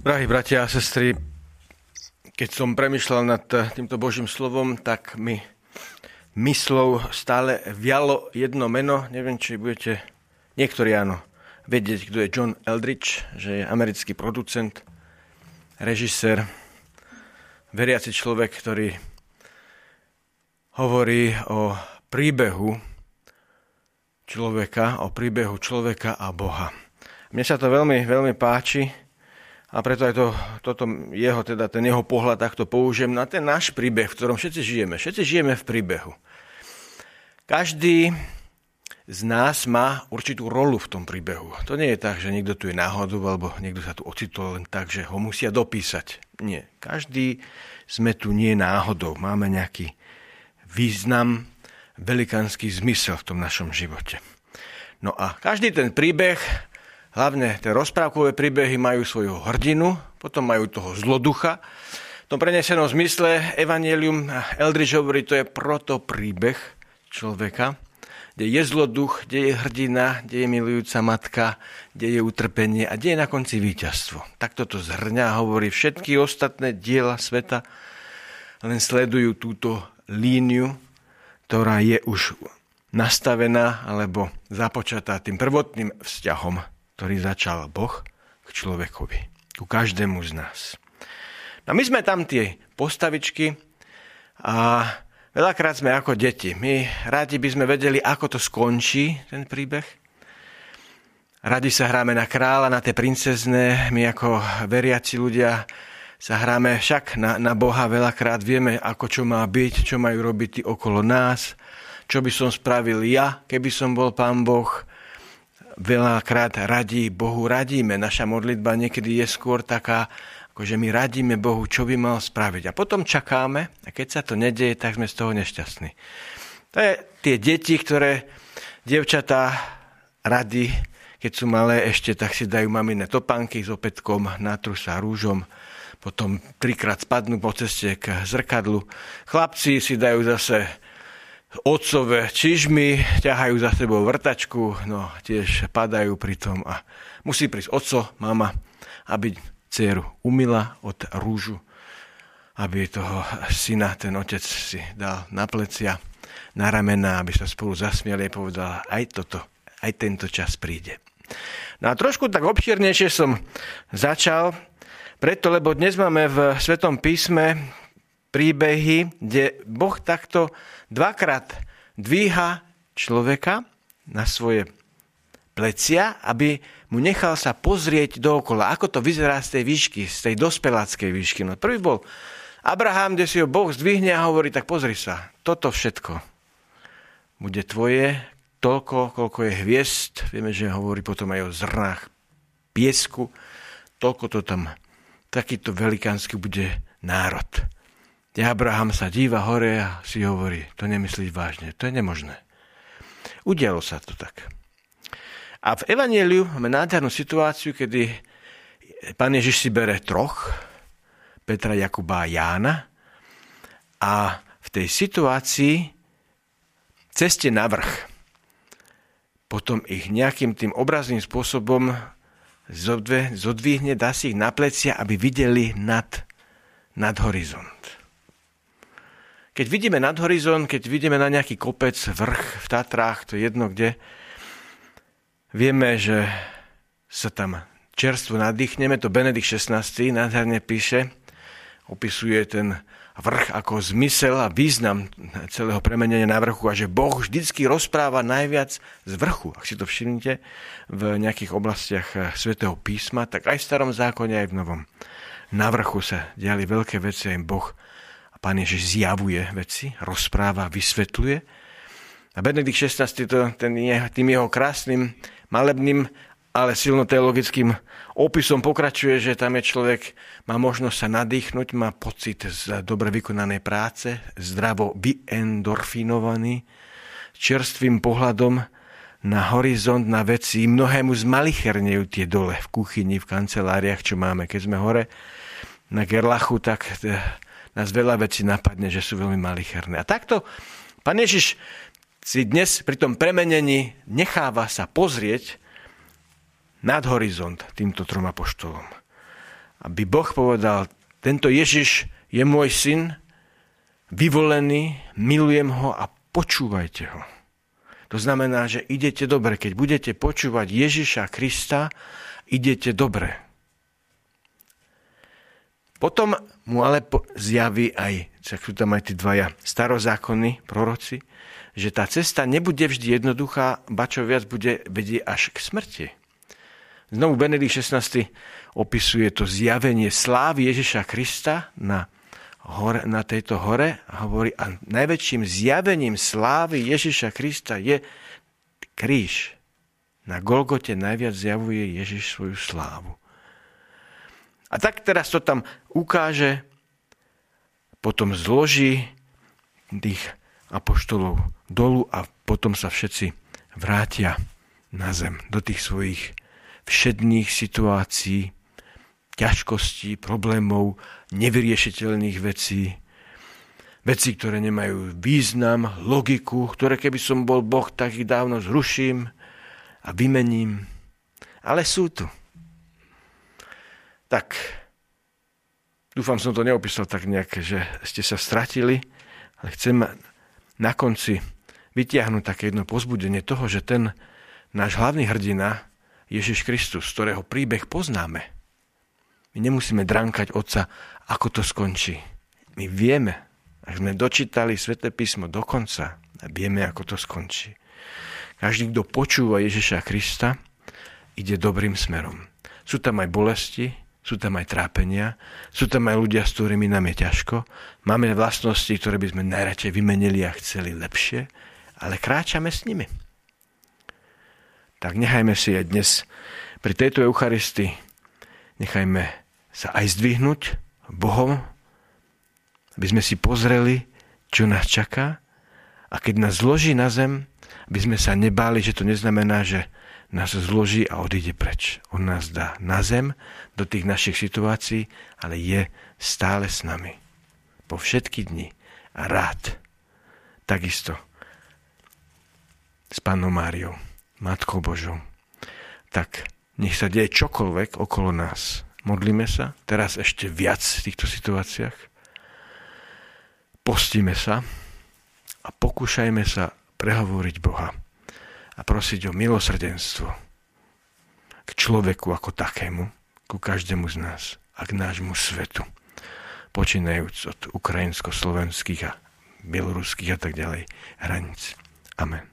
Drahí bratia a sestry, keď som premyšľal nad týmto Božím slovom, tak mi myslou stále vialo jedno meno. Neviem, či budete, niektorí áno, vedieť, kto je John Eldridge, že je americký producent, režisér, veriaci človek, ktorý hovorí o príbehu človeka, o príbehu človeka a Boha. Mne sa to veľmi, veľmi páči a preto aj to, toto jeho, teda ten jeho pohľad takto použijem na ten náš príbeh, v ktorom všetci žijeme. Všetci žijeme v príbehu. Každý z nás má určitú rolu v tom príbehu. To nie je tak, že niekto tu je náhodou, alebo niekto sa tu ocitol len tak, že ho musia dopísať. Nie. Každý sme tu nie náhodou. Máme nejaký význam, velikánsky zmysel v tom našom živote. No a každý ten príbeh hlavne tie rozprávkové príbehy majú svoju hrdinu, potom majú toho zloducha. V tom prenesenom zmysle Evangelium Eldridge hovorí, to je proto príbeh človeka, kde je zloduch, kde je hrdina, kde je milujúca matka, kde je utrpenie a kde je na konci víťazstvo. Takto to zhrňa hovorí všetky ostatné diela sveta, len sledujú túto líniu, ktorá je už nastavená alebo započatá tým prvotným vzťahom ktorý začal Boh k človekovi, ku každému z nás. No my sme tam tie postavičky a veľakrát sme ako deti. My rádi by sme vedeli, ako to skončí, ten príbeh. Radi sa hráme na kráľa, na tie princezné. My ako veriaci ľudia sa hráme však na, na Boha veľakrát. Vieme, ako čo má byť, čo majú robiť okolo nás, čo by som spravil ja, keby som bol pán Boh veľakrát radí Bohu, radíme. Naša modlitba niekedy je skôr taká, že my radíme Bohu, čo by mal spraviť. A potom čakáme a keď sa to nedieje, tak sme z toho nešťastní. To je tie deti, ktoré dievčatá rady, keď sú malé ešte, tak si dajú maminé topánky s opätkom, natru sa rúžom, potom trikrát spadnú po ceste k zrkadlu. Chlapci si dajú zase otcové čižmy, ťahajú za sebou vrtačku, no tiež padajú pri tom a musí prísť otco, mama, aby dceru umila od rúžu, aby toho syna ten otec si dal na plecia, na ramena, aby sa spolu zasmiali a povedal, aj toto, aj tento čas príde. No a trošku tak obširnejšie som začal, preto, lebo dnes máme v Svetom písme príbehy, kde Boh takto dvakrát dvíha človeka na svoje plecia, aby mu nechal sa pozrieť dookola, ako to vyzerá z tej výšky, z tej dospeláckej výšky. No prvý bol Abraham, kde si ho Boh zdvihne a hovorí, tak pozri sa, toto všetko bude tvoje, toľko, koľko je hviezd, vieme, že hovorí potom aj o zrnách piesku, toľko to tam, takýto velikánsky bude národ. Abraham sa díva hore a si hovorí, to nemyslíš vážne, to je nemožné. Udialo sa to tak. A v Evangeliu máme nádhernú situáciu, kedy pán Ježiš si bere troch, Petra, Jakuba a Jána a v tej situácii ceste na vrch potom ich nejakým tým obrazným spôsobom zodvihne, dá si ich na plecia, aby videli nad, nad horizont. Keď vidíme nad horizont, keď vidíme na nejaký kopec, vrch v Tatrách, to je jedno kde, vieme, že sa tam čerstvo nadýchneme, to Benedikt 16. nádherne píše, opisuje ten vrch ako zmysel a význam celého premenenia na vrchu a že Boh vždycky rozpráva najviac z vrchu. Ak si to všimnete v nejakých oblastiach svätého písma, tak aj v starom zákone, aj v novom. Na vrchu sa diali veľké veci a Boh Pán Ježiš zjavuje veci, rozpráva, vysvetľuje. A Benedikt XVI to, ten je, tým jeho krásnym, malebným, ale silno teologickým opisom pokračuje, že tam je človek, má možnosť sa nadýchnuť, má pocit z dobre vykonanej práce, zdravo vyendorfinovaný, čerstvým pohľadom na horizont, na veci. Mnohému zmalichernejú tie dole v kuchyni, v kanceláriách, čo máme. Keď sme hore na Gerlachu, tak nás veľa vecí napadne, že sú veľmi malicherné. A takto pán Ježiš si dnes pri tom premenení necháva sa pozrieť nad horizont týmto trom apoštolom. aby Boh povedal, tento Ježiš je môj syn, vyvolený, milujem ho a počúvajte ho. To znamená, že idete dobre. Keď budete počúvať Ježiša Krista, idete dobre. Potom mu ale zjaví aj, tak sú tam aj tí dvaja starozákonní proroci, že tá cesta nebude vždy jednoduchá, ba čo viac bude vedie až k smrti. Znovu Benedikt 16. opisuje to zjavenie slávy Ježiša Krista na, hore, na tejto hore a hovorí, a najväčším zjavením slávy Ježiša Krista je kríž. Na Golgote najviac zjavuje Ježiš svoju slávu. A tak teraz to tam ukáže, potom zloží tých apoštolov dolu a potom sa všetci vrátia na zem do tých svojich všedných situácií, ťažkostí, problémov, nevyriešiteľných vecí, veci, ktoré nemajú význam, logiku, ktoré keby som bol Boh, tak ich dávno zruším a vymením. Ale sú tu tak dúfam, som to neopísal tak nejak, že ste sa stratili, ale chcem na konci vytiahnuť také jedno pozbudenie toho, že ten náš hlavný hrdina, Ježiš Kristus, ktorého príbeh poznáme. My nemusíme drankať Otca, ako to skončí. My vieme, ak sme dočítali Sveté písmo do konca, vieme, ako to skončí. Každý, kto počúva Ježiša Krista, ide dobrým smerom. Sú tam aj bolesti, sú tam aj trápenia, sú tam aj ľudia, s ktorými nám je ťažko. Máme vlastnosti, ktoré by sme najradšej vymenili a chceli lepšie, ale kráčame s nimi. Tak nechajme si aj dnes pri tejto Eucharistii, nechajme sa aj zdvihnúť Bohom, aby sme si pozreli, čo nás čaká a keď nás zloží na zem, aby sme sa nebáli, že to neznamená, že nás zloží a odíde preč. On nás dá na zem, do tých našich situácií, ale je stále s nami. Po všetky dni a rád. Takisto s Pánom Máriou, Matkou Božou. Tak nech sa deje čokoľvek okolo nás. Modlíme sa teraz ešte viac v týchto situáciách. Postíme sa a pokúšajme sa prehovoriť Boha a prosiť o milosrdenstvo k človeku ako takému, ku každému z nás a k nášmu svetu. Počínajúc od ukrajinsko-slovenských a bieloruských a tak ďalej hraníc. Amen.